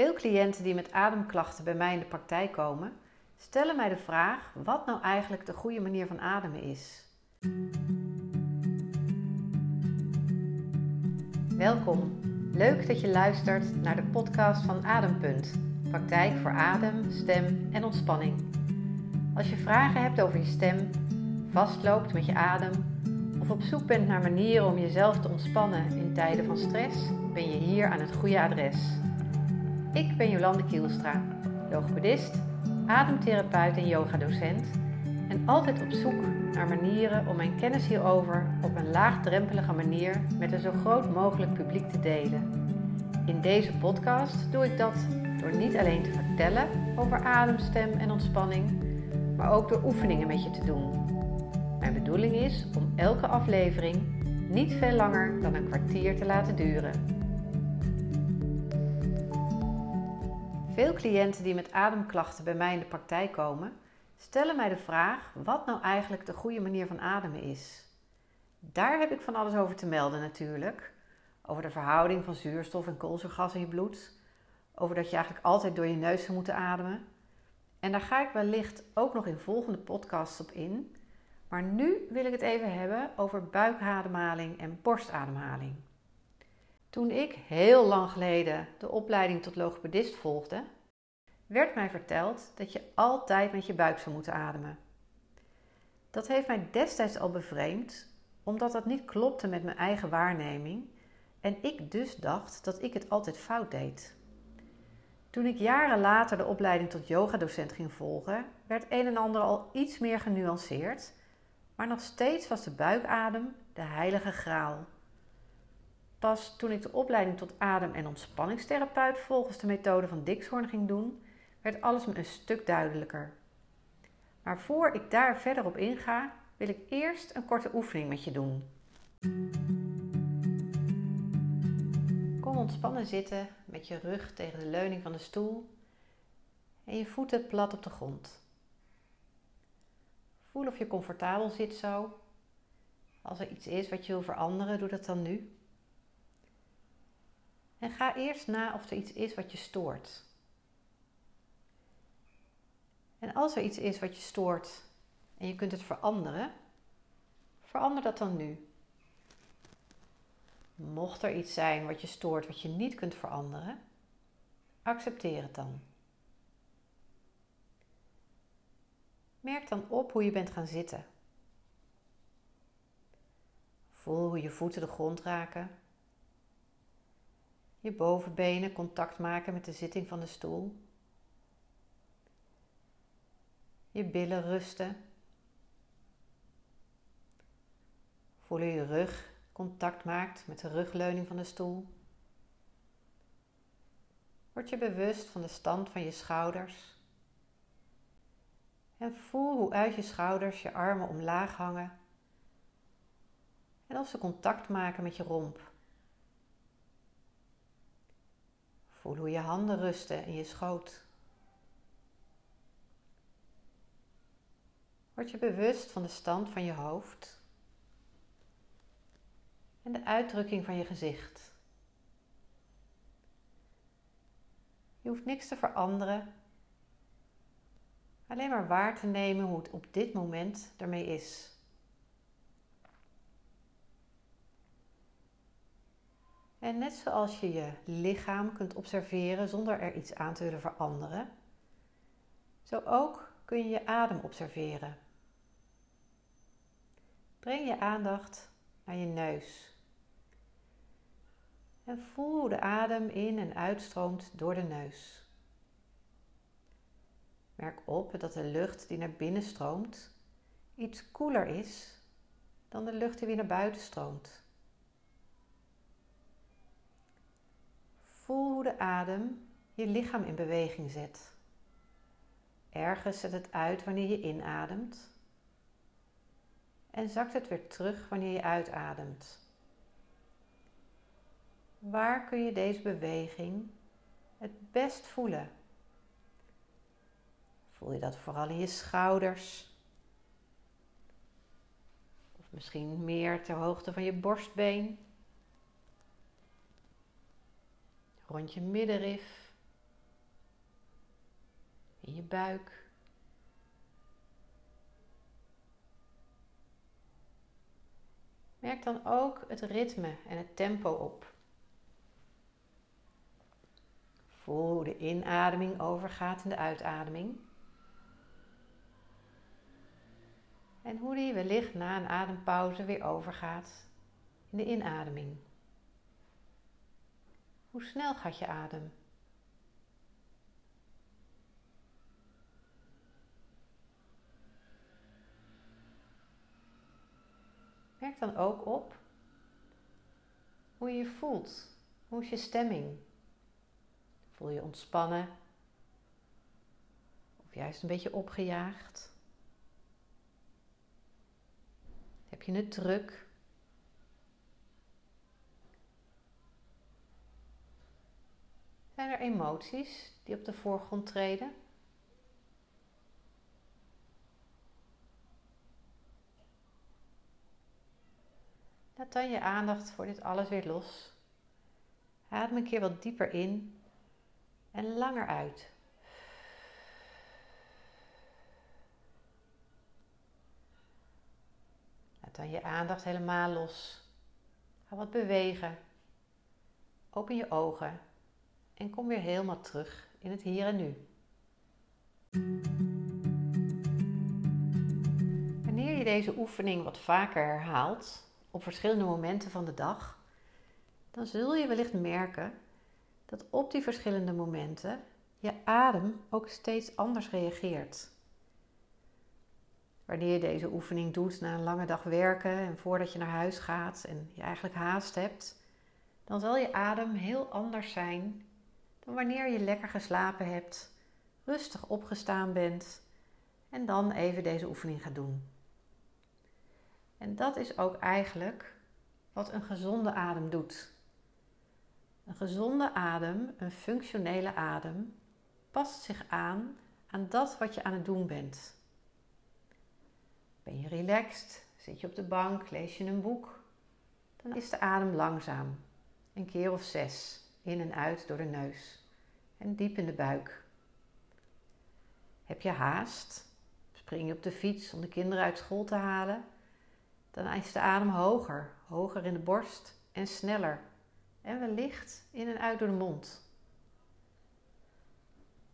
Veel cliënten die met ademklachten bij mij in de praktijk komen, stellen mij de vraag wat nou eigenlijk de goede manier van ademen is. Welkom. Leuk dat je luistert naar de podcast van Adempunt. Praktijk voor adem, stem en ontspanning. Als je vragen hebt over je stem, vastloopt met je adem of op zoek bent naar manieren om jezelf te ontspannen in tijden van stress, ben je hier aan het goede adres. Ik ben Jolande Kielstra, logopedist, ademtherapeut en yogadocent en altijd op zoek naar manieren om mijn kennis hierover op een laagdrempelige manier met een zo groot mogelijk publiek te delen. In deze podcast doe ik dat door niet alleen te vertellen over adem, stem en ontspanning, maar ook door oefeningen met je te doen. Mijn bedoeling is om elke aflevering niet veel langer dan een kwartier te laten duren. Veel cliënten die met ademklachten bij mij in de praktijk komen, stellen mij de vraag wat nou eigenlijk de goede manier van ademen is. Daar heb ik van alles over te melden natuurlijk. Over de verhouding van zuurstof en koolzuurgas in je bloed. Over dat je eigenlijk altijd door je neus zou moeten ademen. En daar ga ik wellicht ook nog in volgende podcasts op in. Maar nu wil ik het even hebben over buikademhaling en borstademhaling. Toen ik heel lang geleden de opleiding tot logopedist volgde, werd mij verteld dat je altijd met je buik zou moeten ademen. Dat heeft mij destijds al bevreemd, omdat dat niet klopte met mijn eigen waarneming en ik dus dacht dat ik het altijd fout deed. Toen ik jaren later de opleiding tot yogadocent ging volgen, werd een en ander al iets meer genuanceerd, maar nog steeds was de buikadem de heilige graal. Pas toen ik de opleiding tot adem- en ontspanningstherapeut volgens de methode van Dixhoorn ging doen, werd alles me een stuk duidelijker. Maar voor ik daar verder op inga, wil ik eerst een korte oefening met je doen. Kom ontspannen zitten met je rug tegen de leuning van de stoel en je voeten plat op de grond. Voel of je comfortabel zit zo. Als er iets is wat je wil veranderen, doe dat dan nu. En ga eerst na of er iets is wat je stoort. En als er iets is wat je stoort en je kunt het veranderen, verander dat dan nu. Mocht er iets zijn wat je stoort wat je niet kunt veranderen, accepteer het dan. Merk dan op hoe je bent gaan zitten. Voel hoe je voeten de grond raken. Je bovenbenen contact maken met de zitting van de stoel. Je billen rusten. Voel hoe je rug contact maakt met de rugleuning van de stoel. Word je bewust van de stand van je schouders. En voel hoe uit je schouders je armen omlaag hangen. En of ze contact maken met je romp. Voel hoe je handen rusten in je schoot. Word je bewust van de stand van je hoofd en de uitdrukking van je gezicht. Je hoeft niks te veranderen, alleen maar waar te nemen hoe het op dit moment ermee is. En net zoals je je lichaam kunt observeren zonder er iets aan te willen veranderen, zo ook kun je je adem observeren. Breng je aandacht naar je neus. En voel hoe de adem in en uitstroomt door de neus. Merk op dat de lucht die naar binnen stroomt iets koeler is dan de lucht die weer naar buiten stroomt. Voel hoe de adem je lichaam in beweging zet. Ergens zet het uit wanneer je inademt en zakt het weer terug wanneer je uitademt. Waar kun je deze beweging het best voelen? Voel je dat vooral in je schouders? Of misschien meer ter hoogte van je borstbeen? Rond je middenrif, in je buik. Merk dan ook het ritme en het tempo op. Voel hoe de inademing overgaat in de uitademing. En hoe die wellicht na een adempauze weer overgaat in de inademing. Hoe snel gaat je adem? Merk dan ook op hoe je je voelt. Hoe is je stemming? Voel je ontspannen? Of juist een beetje opgejaagd? Heb je het druk? Zijn er emoties die op de voorgrond treden? Dan je aandacht voor dit alles weer los. Adem een keer wat dieper in en langer uit. Laat dan je aandacht helemaal los. Ga wat bewegen. Open je ogen en kom weer helemaal terug in het hier en nu. Wanneer je deze oefening wat vaker herhaalt, op verschillende momenten van de dag, dan zul je wellicht merken dat op die verschillende momenten je adem ook steeds anders reageert. Wanneer je deze oefening doet na een lange dag werken en voordat je naar huis gaat en je eigenlijk haast hebt, dan zal je adem heel anders zijn dan wanneer je lekker geslapen hebt, rustig opgestaan bent en dan even deze oefening gaat doen. En dat is ook eigenlijk wat een gezonde adem doet. Een gezonde adem, een functionele adem, past zich aan aan dat wat je aan het doen bent. Ben je relaxed? Zit je op de bank? Lees je een boek? Dan is de adem langzaam, een keer of zes, in en uit door de neus en diep in de buik. Heb je haast? Spring je op de fiets om de kinderen uit school te halen? Dan is de adem hoger, hoger in de borst en sneller. En wellicht in en uit door de mond.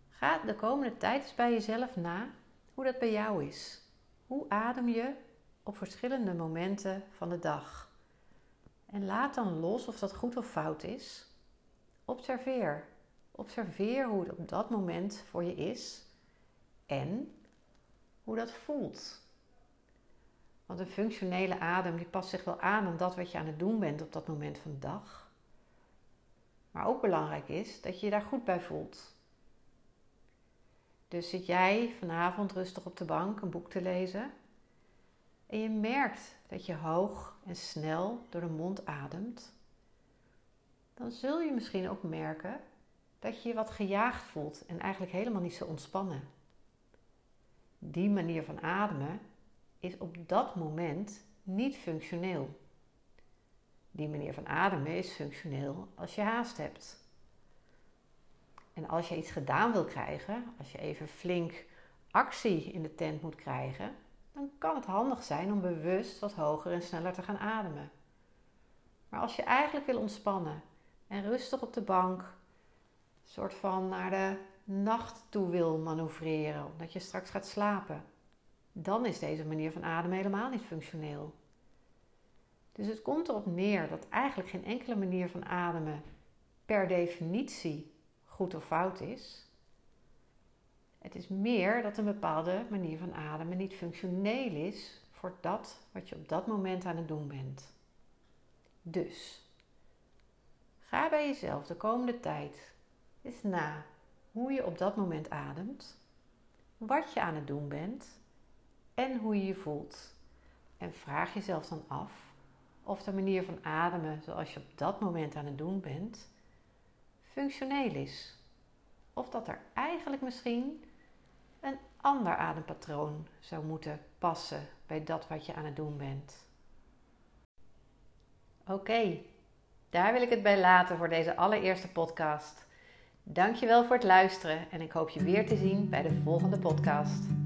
Ga de komende tijd eens bij jezelf na hoe dat bij jou is. Hoe adem je op verschillende momenten van de dag? En laat dan los of dat goed of fout is. Observeer. Observeer hoe het op dat moment voor je is en hoe dat voelt. Want een functionele adem die past zich wel aan aan dat wat je aan het doen bent op dat moment van de dag. Maar ook belangrijk is dat je je daar goed bij voelt. Dus zit jij vanavond rustig op de bank een boek te lezen en je merkt dat je hoog en snel door de mond ademt, dan zul je misschien ook merken dat je je wat gejaagd voelt en eigenlijk helemaal niet zo ontspannen. Die manier van ademen is op dat moment niet functioneel. Die manier van ademen is functioneel als je haast hebt. En als je iets gedaan wil krijgen, als je even flink actie in de tent moet krijgen, dan kan het handig zijn om bewust wat hoger en sneller te gaan ademen. Maar als je eigenlijk wil ontspannen en rustig op de bank, soort van naar de nacht toe wil manoeuvreren, omdat je straks gaat slapen, dan is deze manier van ademen helemaal niet functioneel. Dus het komt erop neer dat eigenlijk geen enkele manier van ademen per definitie goed of fout is. Het is meer dat een bepaalde manier van ademen niet functioneel is voor dat wat je op dat moment aan het doen bent. Dus ga bij jezelf de komende tijd eens na hoe je op dat moment ademt, wat je aan het doen bent en hoe je je voelt. En vraag jezelf dan af of de manier van ademen zoals je op dat moment aan het doen bent, functioneel is. Of dat er eigenlijk misschien een ander adempatroon zou moeten passen bij dat wat je aan het doen bent. Oké, daar wil ik het bij laten voor deze allereerste podcast. Dankjewel voor het luisteren en ik hoop je weer te zien bij de volgende podcast.